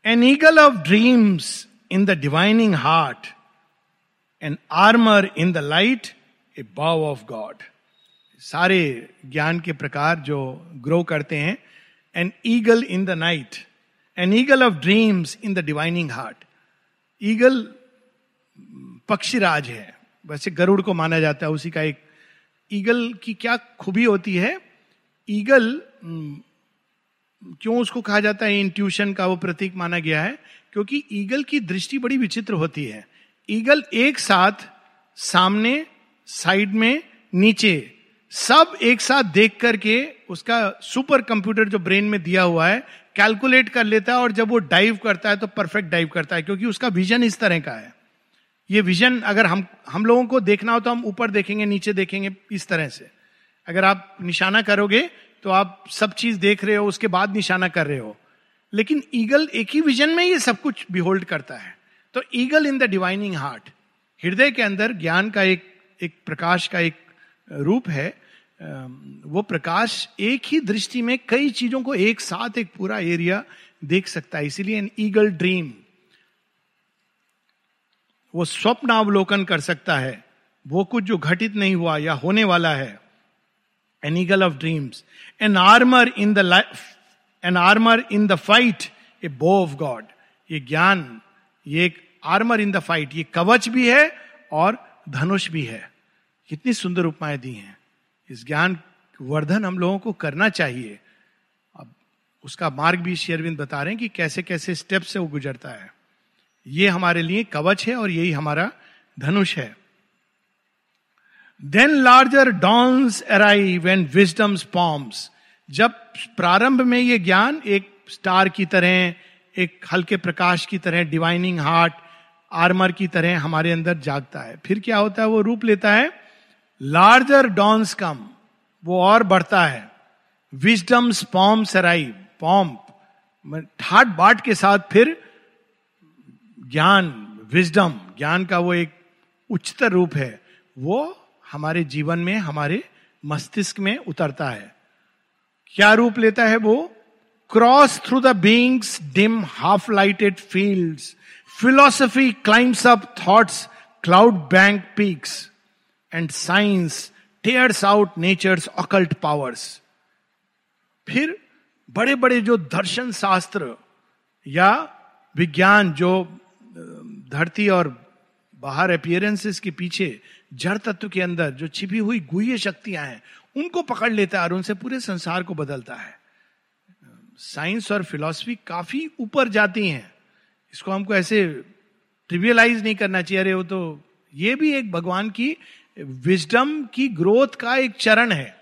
An eagle of dreams in the divining heart an armour in the light a bow of god सारे ज्ञान के प्रकार जो ग्रो करते हैं an eagle in the night an eagle of dreams in the divining heart eagle पक्षीराज है, वैसे गरुड़ को माना जाता है, उसी का एक ईगल की क्या खूबी होती है? ईगल क्यों उसको कहा जाता है? इंट्यूशन का वो प्रतीक माना गया है, क्योंकि ईगल की दृष्टि बड़ी विचित्र होती है। ईगल एक साथ सामने साइड में, नीचे सब एक साथ देख करके उसका सुपर कंप्यूटर जो ब्रेन में दिया हुआ है, कैलकुलेट कर लेता है और जब वो डाइव करता है तो परफेक्ट डाइव करता है, क्योंकि उसका विजन इस तरह का है। ये विजन अगर हम हम लोगों को देखना हो तो हम ऊपर देखेंगे, नीचे देखेंगे इस तरह से। अगर आप निशाना करोगे तो आप सब चीज़ देख रहे हो, उसके बाद निशाना कर रहे हो। लेकिन ईगल एक ही विजन में ये सब कुछ बिहोल्ड करता है। तो eagle in the divining heart, हृदय के अंदर ज्ञान का एक एक प्रकाश का एक रूप है वो प्रकाश एक ही दृष्टि में कई चीज़ों को एक साथ एक पूरा एरिया देख सकता है, इसीलिए एन ईगल ड्रीम वो स्वप्न अवलोकन कर सकता है, वो कुछ जो घटित नहीं हुआ या होने वाला है। An eagle of dreams an armour in the life an armour in the fight a bow of god ये ज्ञान, ये एक आर्मर इन द फाइट ये कवच भी है और धनुष भी है। कितनी सुंदर उपमाएँ दी हैं। इस ज्ञान वर्धन हम लोगों को करना चाहिए। अब उसका मार्ग भी शेरविंद बता रहे हैं कि कैसे कैसे स्टेप से वो गुजरता है। ये हमारे लिए कवच है और यही हमारा धनुष है। Then larger dawns arrive and wisdom's pomps जब प्रारंभ में ये ज्ञान एक स्टार की तरह, एक हल्के प्रकाश की तरह डिवाइनिंग हार्ट आर्मर की तरह हमारे अंदर जागता है। फिर क्या होता है? वो रूप लेता है लार्जर डॉन्स कम वो और बढ़ता है। विजडम पॉम्स अराइव पॉम्प ठाट बाट के साथ फिर ज्ञान विजडम ज्ञान का वो एक उच्चतर रूप है। वो हमारे जीवन में, हमारे मस्तिष्क में उतरता है। क्या रूप लेता है वो? Cross through the being's dim half lighted field philosophy climbs up thought's cloud bank peaks and science tears out nature's occult powers फिर बड़े बड़े जो दर्शन शास्त्र या विज्ञान जो धरती और बाहर अपियरेंसेस के पीछे जड़ तत्व के अंदर जो छिपी हुई गुह्य शक्तियाँ हैं, उनको पकड़ लेता है और उनसे पूरे संसार को बदलता है। साइंस और फिलॉसफी काफ़ी ऊपर जाती हैं। इसको हमको ऐसे ट्रिवियलाइज नहीं करना चाहिए। अरे वो तो ये भी एक भगवान की विजडम की ग्रोथ का एक चरण है।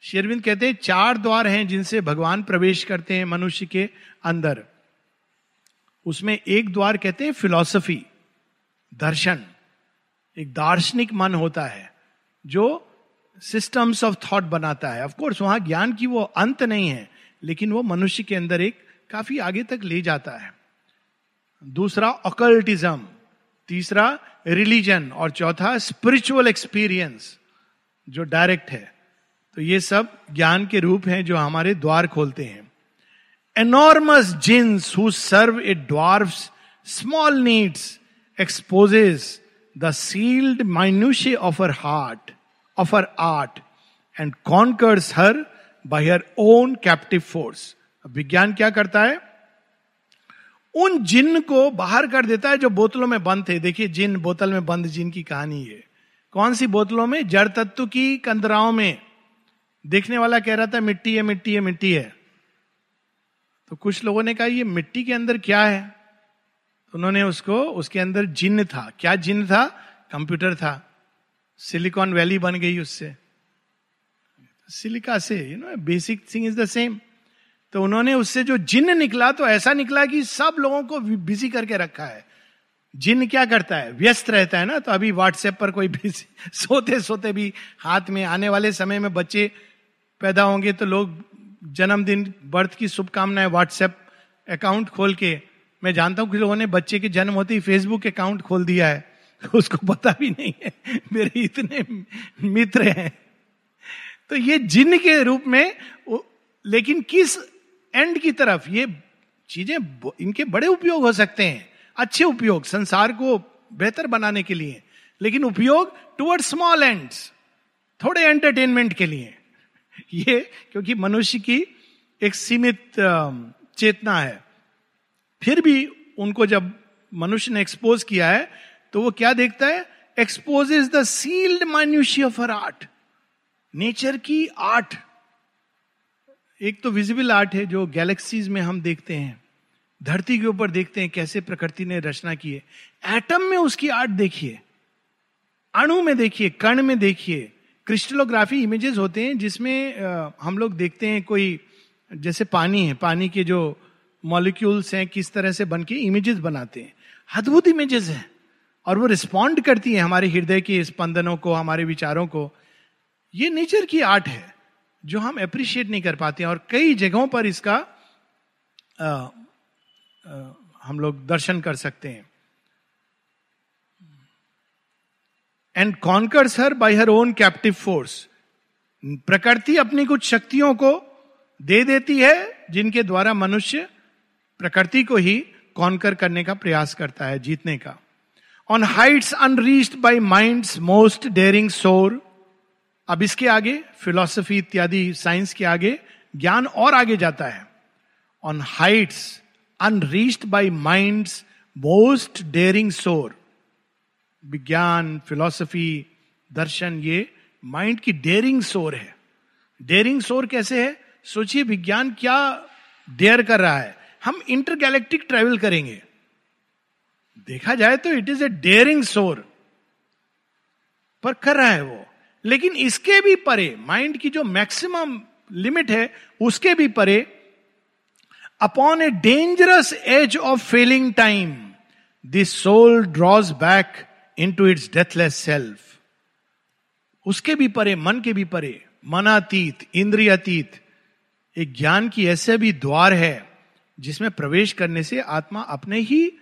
शेरविंद कहते हैं, चार द्वार हैं जिनसे भगवान प्रवेश करते हैं मनुष्य के अंदर। उसमें एक द्वार कहते हैं फिलॉसफी दर्शन। एक दार्शनिक मन होता है, जो सिस्टम्स ऑफ़ थॉट बनाता है। ऑफकोर्स वहाँ ज्ञान की वो अंत नहीं है, लेकिन वो मनुष्य के अंदर एक काफ़ी आगे तक ले जाता है। दूसरा ऑकल्टिज्म तीसरा, रिलीजन, और चौथा स्पिरिचुअल एक्सपीरियंस जो डायरेक्ट है। तो ये सब ज्ञान के रूप हैं जो हमारे द्वार खोलते हैं। Enormous jinns who serve a dwarf small needs exposes the sealed minutiae of her heart of her art and conquers her by her own captive force विज्ञान क्या करता है? उन जिन को बाहर कर देता है जो बोतलों में बंद थे। देखिए, जिन बोतल में बंद जिन की कहानी है कौन सी बोतलों में? जड़ तत्व की कंदराओं में। देखने वाला कह रहा था, मिट्टी है मिट्टी है मिट्टी है। तो कुछ लोगों ने कहा, ये मिट्टी के अंदर क्या है? तो उन्होंने उसको, उसके अंदर जिन था। क्या जिन था? कंप्यूटर था। सिलिकॉन वैली बन गई उससे। सिलिका से you know basic thing is the same तो उन्होंने उससे जो जिन निकला तो ऐसा निकला कि सब लोगों को बिज़ी करके रखा है। जिन क्या करता है? व्यस्त रहता है ना? तो अभी व्हाट्सएप पर कोई भी सोते सोते भी हाथ में आने वाले समय में बच्चे पैदा होंगे तो लोग जन्मदिन बर्थ की शुभकामनाएँ व्हाट्सएप अकाउंट खोल के, मैं जानता हूँ कि लोगों ने बच्चे के जन्म होते ही फेसबुक अकाउंट खोल दिया है। उसको पता भी नहीं है। मेरे इतने मित्र हैं। तो ये जिन के रूप में लेकिन किस एंड की तरफ़ ये चीज़ें इनके बड़े उपयोग हो सकते हैं। अच्छे उपयोग, संसार को बेहतर बनाने के लिए। लेकिन उपयोग टुवर्ड स्मॉल एंड्स थोड़े एंटरटेनमेंट के लिए। ये क्योंकि मनुष्य की एक सीमित चेतना है। फिर भी उनको जब मनुष्य ने एक्सपोज किया है तो वो क्या देखता है? Expose is the sealed minutiae of her art nature की आर्ट एक तो विजिबल आर्ट है जो गैलेक्सीज में हम देखते हैं। धरती के ऊपर देखते हैं कैसे प्रकृति ने रचना की है। एटम में उसकी आर्ट देखिए। अणु में देखिए, कण में देखिए। क्रिस्टलोग्राफी इमेजेस होते हैं जिसमें हम लोग देखते हैं कोई, जैसे पानी है, पानी के जो मॉलिक्यूल्स हैं, किस तरह से बन के इमेजेस बनाते हैं। अद्भुत इमेजेस हैं। और वो रिस्पॉन्ड करती है हमारे हृदय के स्पंदनों को, हमारे विचारों को। ये नेचर की आर्ट है। जो हम अप्रिशिएट नहीं कर पाते और कई जगहों पर इसका आ, आ, हम लोग दर्शन कर सकते हैं। And conquers her by her own captive force प्रकृति अपनी कुछ शक्तियों को दे देती है जिनके द्वारा मनुष्य प्रकृति को ही कॉन्कर करने का प्रयास करता है जीतने का। On heights unreached by mind most daring soar अब इसके आगे फिलॉसफी इत्यादि साइंस के आगे, ज्ञान और आगे जाता है। On heights unreached by mind most daring soar विज्ञान फिलॉसफी दर्शन, ये माइंड की डेयरिंग सोर है। डेयरिंग सोर कैसे है? सोचिए विज्ञान क्या डेयर कर रहा है। हम इंटरगैलेक्टिक ट्रेवल करेंगे। देखा जाए तो इट इज़ ए डेयरिंग सोर पर कर रहा है वो। लेकिन इसके भी परे माइंड की जो मैक्सिमम लिमिट है, उसके भी परे upon a dangerous edge of falling time this soul draws back into its deathless self उसके भी परे, मन के भी परे, मनातीत, इंद्रियातीत, एक ज्ञान की ऐसे भी द्वार है, जिसमें प्रवेश करने से आत्मा अपने ही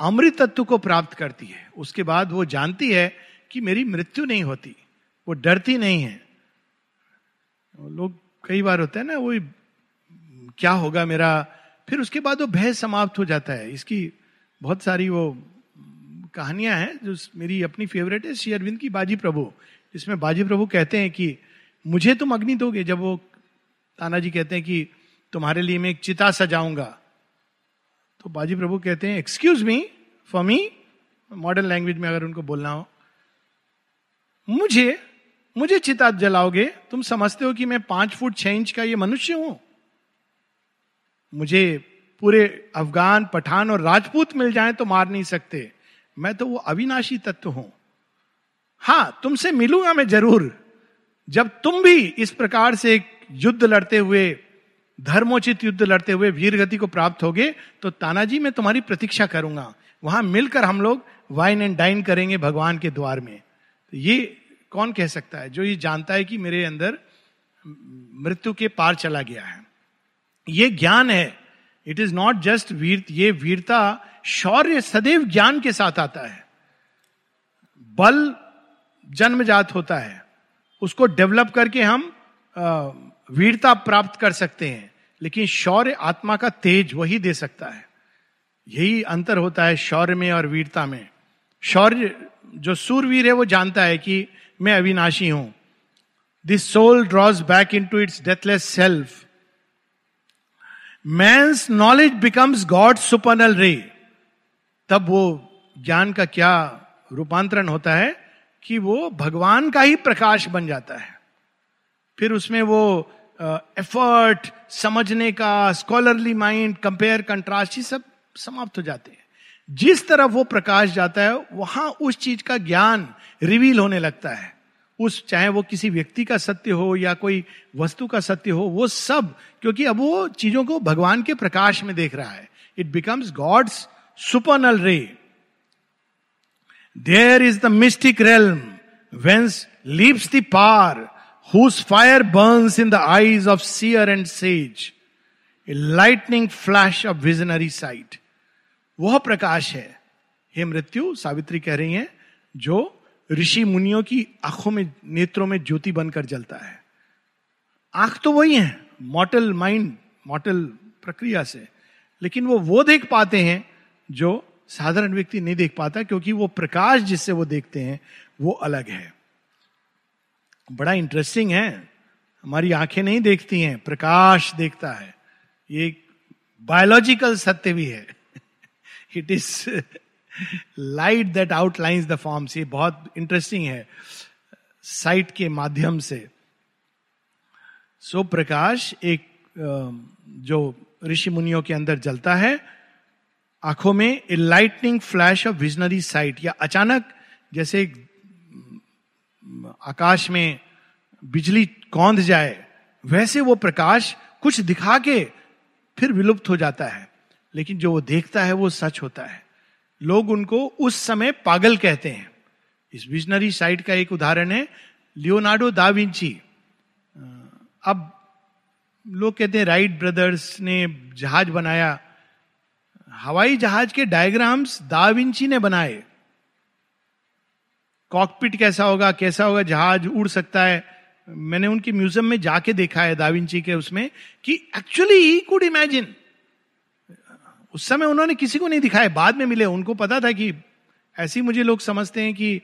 अमृत तत्व को प्राप्त करती है। उसके बाद वो जानती है कि मेरी मृत्यु नहीं होती। वो डरती नहीं है। लोग कई बार होता है ना वो क्या होगा मेरा, फिर उसके बाद वो भय समाप्त हो जाता है। इसकी बहुत सारी वो कहानियाँ हैं, जो मेरी अपनी फेवरेट है, श्री अरविंद की बाजी प्रभु, जिसमें बाजी प्रभु कहते हैं कि मुझे तुम अग्नि दोगे, जब वो तानाजी कहते हैं कि तुम्हारे लिए मैं एक चिता सजाऊँगा। तो बाजी प्रभु कहते हैं excuse me for me modern language में अगर उनको बोलना हो, मुझे मुझे चिता जलाओगे? तुम समझते हो कि मैं पाँच फुट छह इंच का ये मनुष्य हूँ? मुझे पूरे अफगान, पठान और राजपूत मिल जाए तो मार नहीं सकते। मैं तो वो अविनाशी तत्व हूँ। हाँ, तुमसे मिलूँगा मैं ज़रूर। जब तुम भी इस प्रकार से युद्ध लड़ते हुए, धर्मोचित युद्ध लड़ते हुए वीर गति को प्राप्त होगे तो तानाजी मैं तुम्हारी प्रतीक्षा करूँगा। वहाँ मिलकर हम लोग वाइन एंड डाइन करेंगे भगवान के द्वार में। तो ये कौन कह सकता है? जो ये जानता है कि मेरे अंदर मृत्यु के पार चला गया है। ये ज्ञान है। इट इज़ नॉट जस्ट वीर ये वीरता शौर्य सदैव ज्ञान के साथ आता है। बल जन्मजात होता है। उसको डेवलप करके हम वीरता प्राप्त कर सकते हैं। लेकिन शौर्य आत्मा का तेज वही दे सकता है। यही अंतर होता है शौर्य में और वीरता में। शौर्य जो सूरवीर है वो जानता है कि मैं अविनाशी हूँ। This soul draws back into its deathless self man's knowledge becomes God supernal ray तब वो ज्ञान का क्या रूपांतरण होता है? कि वो भगवान का ही प्रकाश बन जाता है। फिर उसमें वो एफर्ट समझने का स्कॉलरली माइंड कंपेयर कंट्रास्ट ये सब समाप्त हो जाते हैं। जिस तरफ़ वो प्रकाश जाता है, वहाँ उस चीज़ का ज्ञान रिवील होने लगता है। उस, चाहे वो किसी व्यक्ति का सत्य हो या कोई वस्तु का सत्य हो, वो सब, क्योंकि अब वो चीज़ों को भगवान के प्रकाश में देख रहा है। It becomes God's supernal ray there is the mystic realm whence leaves the power whose fire burns in the eyes of seer and sage a lightning flash of visionary sight वह प्रकाश है। हे मृत्यु, सावित्री कह रही हैं, जो ऋषि मुनियों की आँखों में, नेत्रों में ज्योति बनकर जलता है। आँख तो वही है मॉटल माइंड मॉटल प्रक्रिया से। लेकिन वो वो देख पाते हैं, जो साधारण व्यक्ति नहीं देख पाता, क्योंकि वो प्रकाश जिससे वो देखते हैं, वो अलग है। बड़ा इंटरेस्टिंग है, हमारी आँखें नहीं देखती हैं, प्रकाश देखता है। ये बायोलॉजिकल सत्य भी है। It is light that outlines the forms ये बहुत इंटरेस्टिंग है साइट के माध्यम से। सो so, प्रकाश एक जो ऋषि मुनियों के अंदर जलता है आँखों में a lightning flash of visionary sight या अचानक जैसे आकाश में बिजली कौंध जाए वैसे वो प्रकाश कुछ दिखा के फिर विलुप्त हो जाता है। लेकिन जो वो देखता है, वो सच होता है। लोग उनको उस समय पागल कहते हैं। इस विजनरी साइट का एक उदाहरण है, लियोनार्डो दा विंची। अब लोग कहते हैं, राइट ब्रदर्स ने जहाज़ बनाया। हवाई जहाज़ के डायग्राम्स दा विंची ने बनाए। कॉकपिट कैसा होगा कैसा होगा, जहाज़ उड़ सकता है। मैंने उनके म्यूज़ियम में जाके देखा है दाविंची के उसमें कि एक्चुअली ही कुड इमेजिन उस समय उन्होंने किसी को नहीं दिखाया। बाद में मिले, उनको पता था कि ऐसे मुझे लोग समझते हैं कि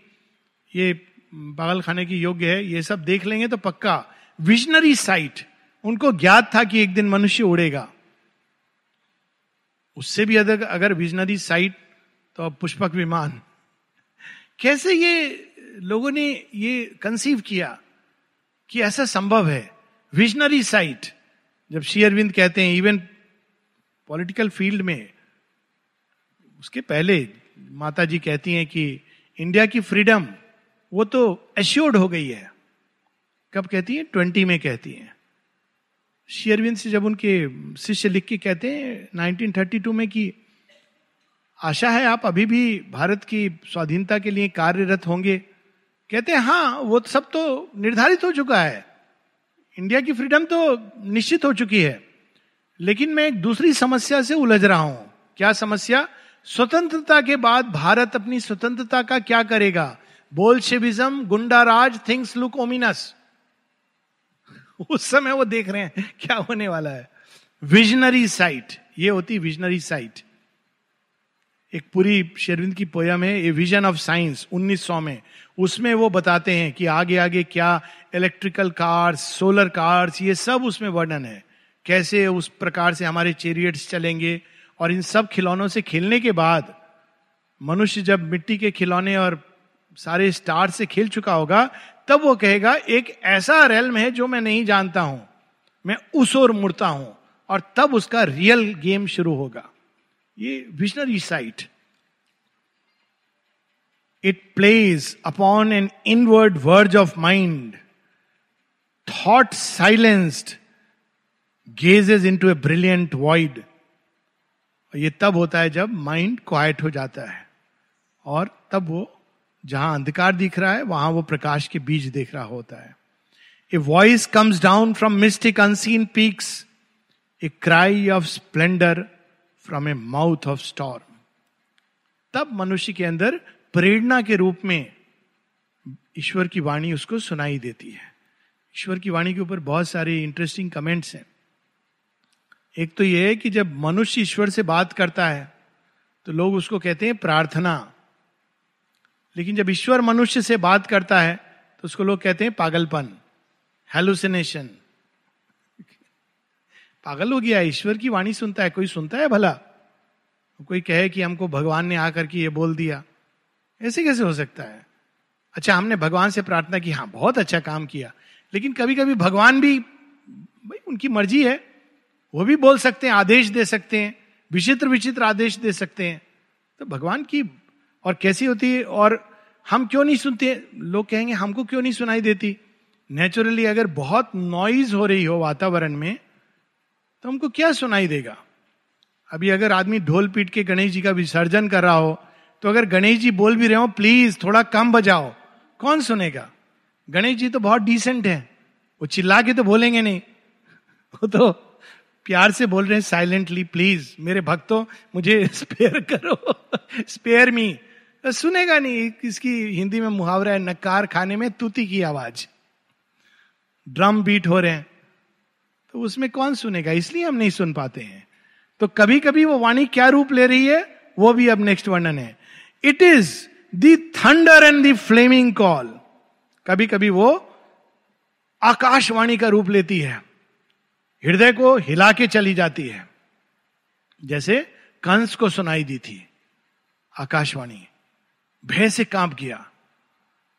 ये पागल खाने की योग्य है, ये सब देख लेंगे तो पक्का। विजनरी साइट उनको ज्ञात था कि एक दिन मनुष्य उड़ेगा। उससे भी अधिक अगर विजनरी साइट तो अब पुष्पक विमान। कैसे ये लोगों ने ये कंसीव किया कि ऐसा संभव है? विजनरी साइट जब शेयरविंद कहते हैं इवन पॉलिटिकल फ़ील्ड में, उसके पहले माता जी कहती हैं कि इंडिया की फ्रीडम, वो तो एश्योर्ड हो गई है। कब कहती है? ट्वेंटी में कहती हैं। शेयरविंद से जब उनके शिष्य लिख के कहते हैं 1932 में कि आशा है आप अभी भी भारत की स्वाधीनता के लिए कार्यरत होंगे। कहते हैं हाँ वो सब तो निर्धारित हो चुका है। इंडिया की फ्रीडम तो निश्चित हो चुकी है। लेकिन मैं एक दूसरी समस्या से उलझ रहा हूँ। क्या समस्या? स्वतंत्रता के बाद भारत अपनी स्वतंत्रता का क्या करेगा? बोल्शेविज्म गुंडा राज थिंग्स लुक ओमिनस। उस समय वो देख रहे हैं क्या होने वाला है। विजनरी साइट, ये होती विजनरी साइट। एक पूरी शेरविंद की पोयम है, ए विजन ऑफ़ साइंस 1900 में। उसमें वो बताते हैं कि आगे आगे क्या इलेक्ट्रिकल कार्स, सोलर कार्स, ये सब उसमें वर्णन है। कैसे उस प्रकार से हमारे चेरियट्स चलेंगे और इन सब खिलौनों से खेलने के बाद मनुष्य जब मिट्टी के खिलौने और सारे स्टार से खेल चुका होगा, तब वो कहेगा, एक ऐसा रेलम है जो मैं नहीं जानता हूँ। मैं उस ओर मुड़ता हूँ। और तब उसका रियल गेम शुरू होगा। ये visionary sight it plays upon an inward verge of mind thought silenced gazes into a brilliant void ये तब होता है जब माइंड क्वाइट हो जाता है। और तब वो जहाँ अंधकार दिख रहा है, वहाँ वो प्रकाश के बीज देख रहा होता है। A voice comes down from mystic unseen peaks a cry of splendour from a mouth of storm तब मनुष्य के अंदर प्रेरणा के रूप में ईश्वर की वाणी उसको सुनाई देती है। ईश्वर की वाणी के ऊपर बहुत सारे इंटरेस्टिंग कमेंट्स हैं। एक तो यह है कि जब मनुष्य ईश्वर से बात करता है तो लोग उसको कहते हैं प्रार्थना। लेकिन जब ईश्वर मनुष्य से बात करता है तो उसको लोग कहते हैं पागलपन हेलुसिनेशन पागल हो गया, ईश्वर की वाणी सुनता है, कोई सुनता है भला? कोई कहे कि हमको भगवान ने आकर के ये बोल दिया। ऐसे कैसे हो सकता है? अच्छा हमने भगवान से प्रार्थना की हाँ बहुत अच्छा काम किया। लेकिन कभी कभी भगवान भी, भाई, उनकी मर्ज़ी है। वो भी बोल सकते हैं, आदेश दे सकते हैं, विचित्र विचित्र आदेश दे सकते हैं। तो भगवान की और कैसी होती है? और हम क्यों नहीं सुनते? लोग कहेंगे, हमको क्यों नहीं सुनाई देती? नेचुरली अगर बहुत नॉइज़ हो रही हो वातावरण में तो हमको क्या सुनाई देगा? अभी अगर आदमी ढोल पीट के गणेश जी का विसर्जन कर रहा हो तो अगर गणेश जी बोल भी रहे हो प्लीज़ थोड़ा कम बजाओ, कौन सुनेगा? गणेश जी तो बहुत डिसेंट है। वो चिल्ला के तो बोलेंगे नहीं। वो तो प्यार से बोल रहे हैं साइलेंटली प्लीज़ मेरे भक्तों, मुझे स्पेयर करो स्पेयर मी तो सुनेगा नहीं इसकी हिंदी में मुहावरा है, नकार खाने में तूती की आवाज़। ड्रम बीट हो रहे हैं। तो उसमें कौन सुनेगा? इसलिए हम नहीं सुन पाते हैं। तो कभी कभी वो वाणी क्या रूप ले रही है? वो भी अब नेक्स्ट वर्णन है। It is the thunder and the flaming call कभी कभी वो आकाशवाणी का रूप लेती है। हृदय को हिला के चली जाती है। जैसे कंस को सुनाई दी थी, आकाशवाणी। भय से काँप गया।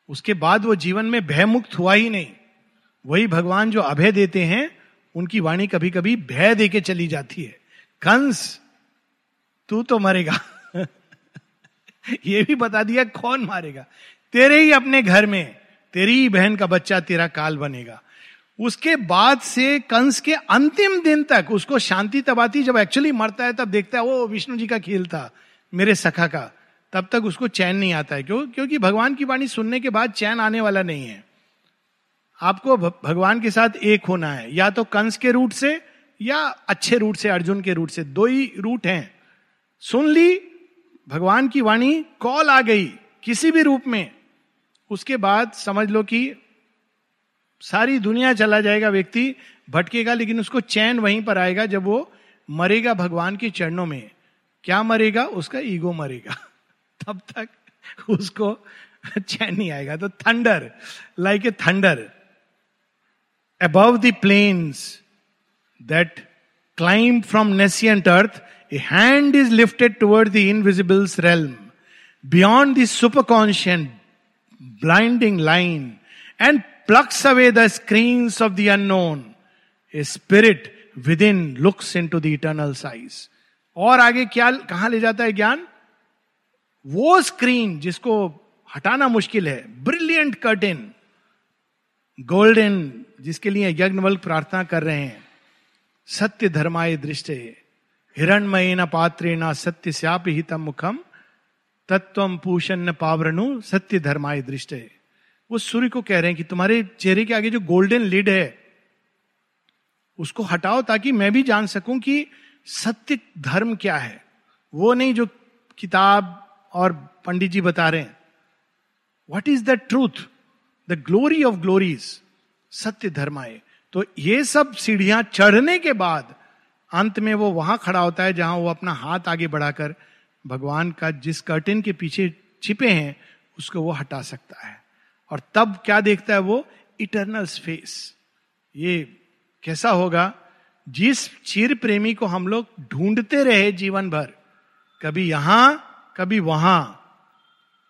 उसके बाद वो जीवन में भय मुक्त हुआ ही नहीं। वही भगवान जो अभय देते हैं, उनकी वाणी कभी कभी भय दे के चली जाती है। कंस, तू तो मरेगा। ये भी बता दिया, कौन मारेगा? तेरे ही अपने घर में, तेरी ही बहन का बच्चा तेरा काल बनेगा। उसके बाद से कंस के अंतिम दिन तक उसको शांति तब आती जब एक्चुअली मरता है, तब देखता है वो विष्णु जी का खेल था, मेरे सखा का। तब तक उसको चैन नहीं आता है। क्यों? क्योंकि भगवान की वाणी सुनने के बाद चैन आने वाला नहीं है। आपको भगवान के साथ एक होना है। या तो कंस के रूट से, या अच्छे रूट से, अर्जुन के रूट से। दो ही रूट हैं। सुन ली, भगवान की वाणी, कॉल आ गई किसी भी रूप में। उसके बाद समझ लो कि सारी दुनिया चला जाएगा व्यक्ति, भटकेगा, लेकिन उसको चैन वहीं पर आएगा जब वो मरेगा भगवान के चरणों में। क्या मरेगा? उसका ईगो मरेगा। तब तक उसको चैन नहीं आएगा। तो thunder like a thunder above the that climb from nescient earth a hand is lifted toward the invisible's realm beyond the super conscient blinding line and plucks away the screens of the unknown. A spirit within looks into the eternal size. और आगे क्या, कहा ले जाता है ज्ञान वो screen जिसको हटाना मुश्किल है ब्रिलियंट कर्टेन गोल्डन जिसके लिए यज्ञवल प्रार्थना कर रहे हैं सत्य धर्माय दृष्टि हिरणमय न पात्रे न सत्य श्याप हितम मुखम तत्व पूषण पावरणु सत्य धर्माय दृष्टि वो सूर्य को कह रहे हैं कि तुम्हारे चेहरे के आगे जो गोल्डन लिड है, उसको हटाओ ताकि मैं भी जान सकूँ कि सत्य धर्म क्या है। वो नहीं जो किताब और पंडित जी बता रहे हैं। What is the truth the glory of glories सत्य धर्म आए। तो ये सब सीढ़ियाँ चढ़ने के बाद अंत में वो वहाँ खड़ा होता है जहाँ वो अपना हाथ आगे बढ़ाकर भगवान का जिस कर्टेन के पीछे छिपे हैं, उसको वो हटा सकता है। और तब क्या देखता है वो? इटरनल स्पेस ये कैसा होगा? जिस चीर प्रेमी को हम लोग ढूंढते रहे जीवन भर, कभी यहाँ, कभी वहाँ,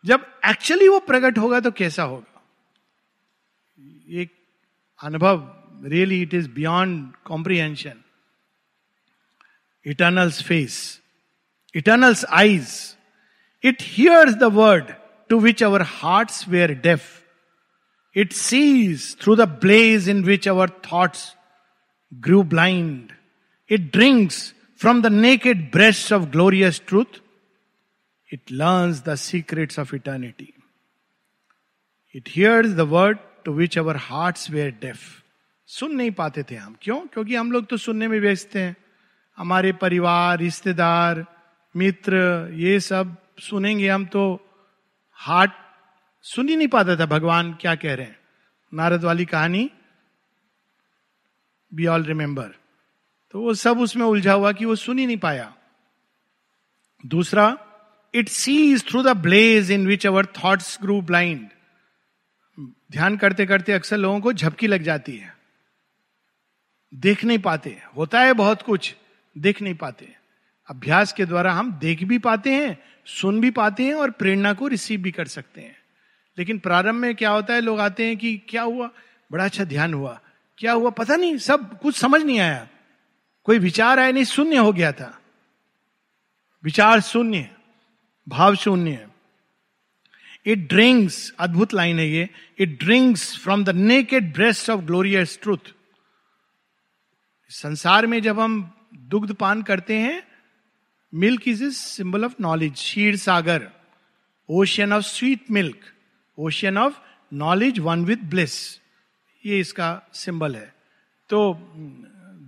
जब एक्चुअली वो प्रकट होगा तो कैसा होगा? एक अनुभव really it is beyond comprehension eternal's face eternal's eyes it hears the word to which our hearts were deaf it sees through the blaze in which our thoughts grew blind it drinks from the naked breast of glorious truth it learns the secrets of eternity it hears the word to which our hearts were deaf. सुन नहीं पाते थे हम। क्यों? क्योंकि हम लोग तो सुनने में व्यस्त हैं। हमारे परिवार, रिश्तेदार, मित्र, ये सब सुनेंगे हम तो हार्ट सुन ही नहीं पाता था भगवान क्या कह रहे हैं। नारद वाली कहानी बी ऑल रिमेंबर तो वो सब उसमें उलझा हुआ कि वो सुन ही नहीं पाया। दूसरा it sees through the blaze in which our thoughts grew blind ध्यान करते करते अक्सर लोगों को झपकी लग जाती है। देख नहीं पाते। होता है बहुत कुछ, देख नहीं पाते। अभ्यास के द्वारा हम देख भी पाते हैं, सुन भी पाते हैं और प्रेरणा को रिसीव भी कर सकते हैं। लेकिन प्रारंभ में क्या होता है, लोग आते हैं कि क्या हुआ? बड़ा अच्छा ध्यान हुआ। क्या हुआ? पता नहीं, सब कुछ समझ नहीं आया। कोई विचार आया नहीं, शून्य हो गया था। विचार शून्य, भाव शून्य। इट ड्रिंक्स अद्भुत लाइन है ये। It drinks from the naked breast of glorious truth संसार में जब हम दुग्ध पान करते हैं milk is is symbol of knowledge Kshir Sagar ocean of sweet milk ocean of knowledge one with bliss ये इसका सिंबल है। तो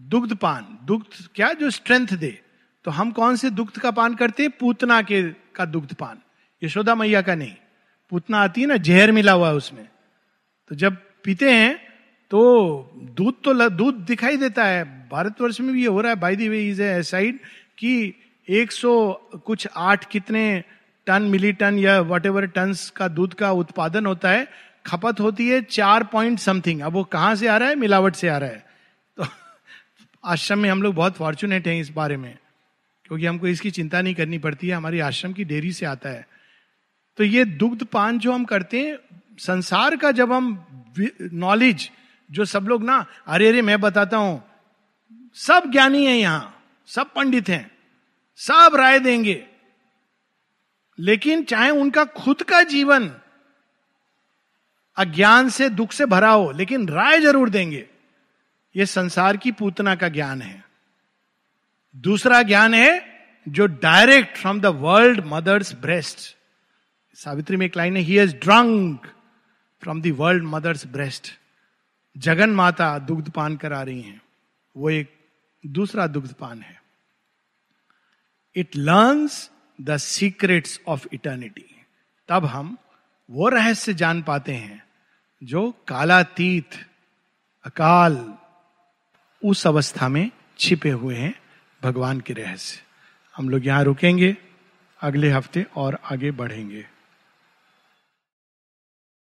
दुग्ध पान दुग्ध क्या? जो स्ट्रेंथ दे। तो हम कौन से दुग्ध का पान करते हैं? पूतना के, का दुग्ध पान यशोदा मैया का नहीं। पूतना आती है ना, जहर मिला हुआ है उसमें। तो जब पीते हैं तो दूध तो दूध दिखाई देता है। भारतवर्ष में भी ये हो रहा है। By the way is side कि 100 कुछ आठ कितने टन मिली टन या वट एवर का दूध का उत्पादन होता है, खपत होती है चार पॉइंट समथिंग अब वो कहाँ से आ रहा है? मिलावट से आ रहा है। तो आश्रम में हम लोग बहुत फॉर्चुनेट हैं इस बारे में, क्योंकि हमको इसकी चिंता नहीं करनी पड़ती है। हमारी आश्रम की डेयरी से आता है। तो ये दुग्ध पान जो हम करते हैं, संसार का जब हम नॉलेज जो सब लोग ना, अरे अरे, मैं बताता हूँ, सब ज्ञानी है यहाँ, सब पंडित हैं, सब राय देंगे। लेकिन चाहे उनका खुद का जीवन अज्ञान से, दुख से भरा हो, लेकिन राय ज़रूर देंगे यह संसार की पूतना का ज्ञान है। दूसरा ज्ञान है जो direct from the world mother's breast Savitri में एक लाइन है he has drunk from the world mother's breast Jagan Mata दुग्ध पान करा रही हैं। वो एक दूसरा दुग्ध पान है। It learns the secrets of eternity. तब हम वो रहस्य जान पाते हैं जो कालातीत, अकाल, उस अवस्था में छिपे हुए हैं भगवान के रहस्य। हम लोग यहाँ रुकेंगे, अगले हफ़्ते और आगे बढ़ेंगे।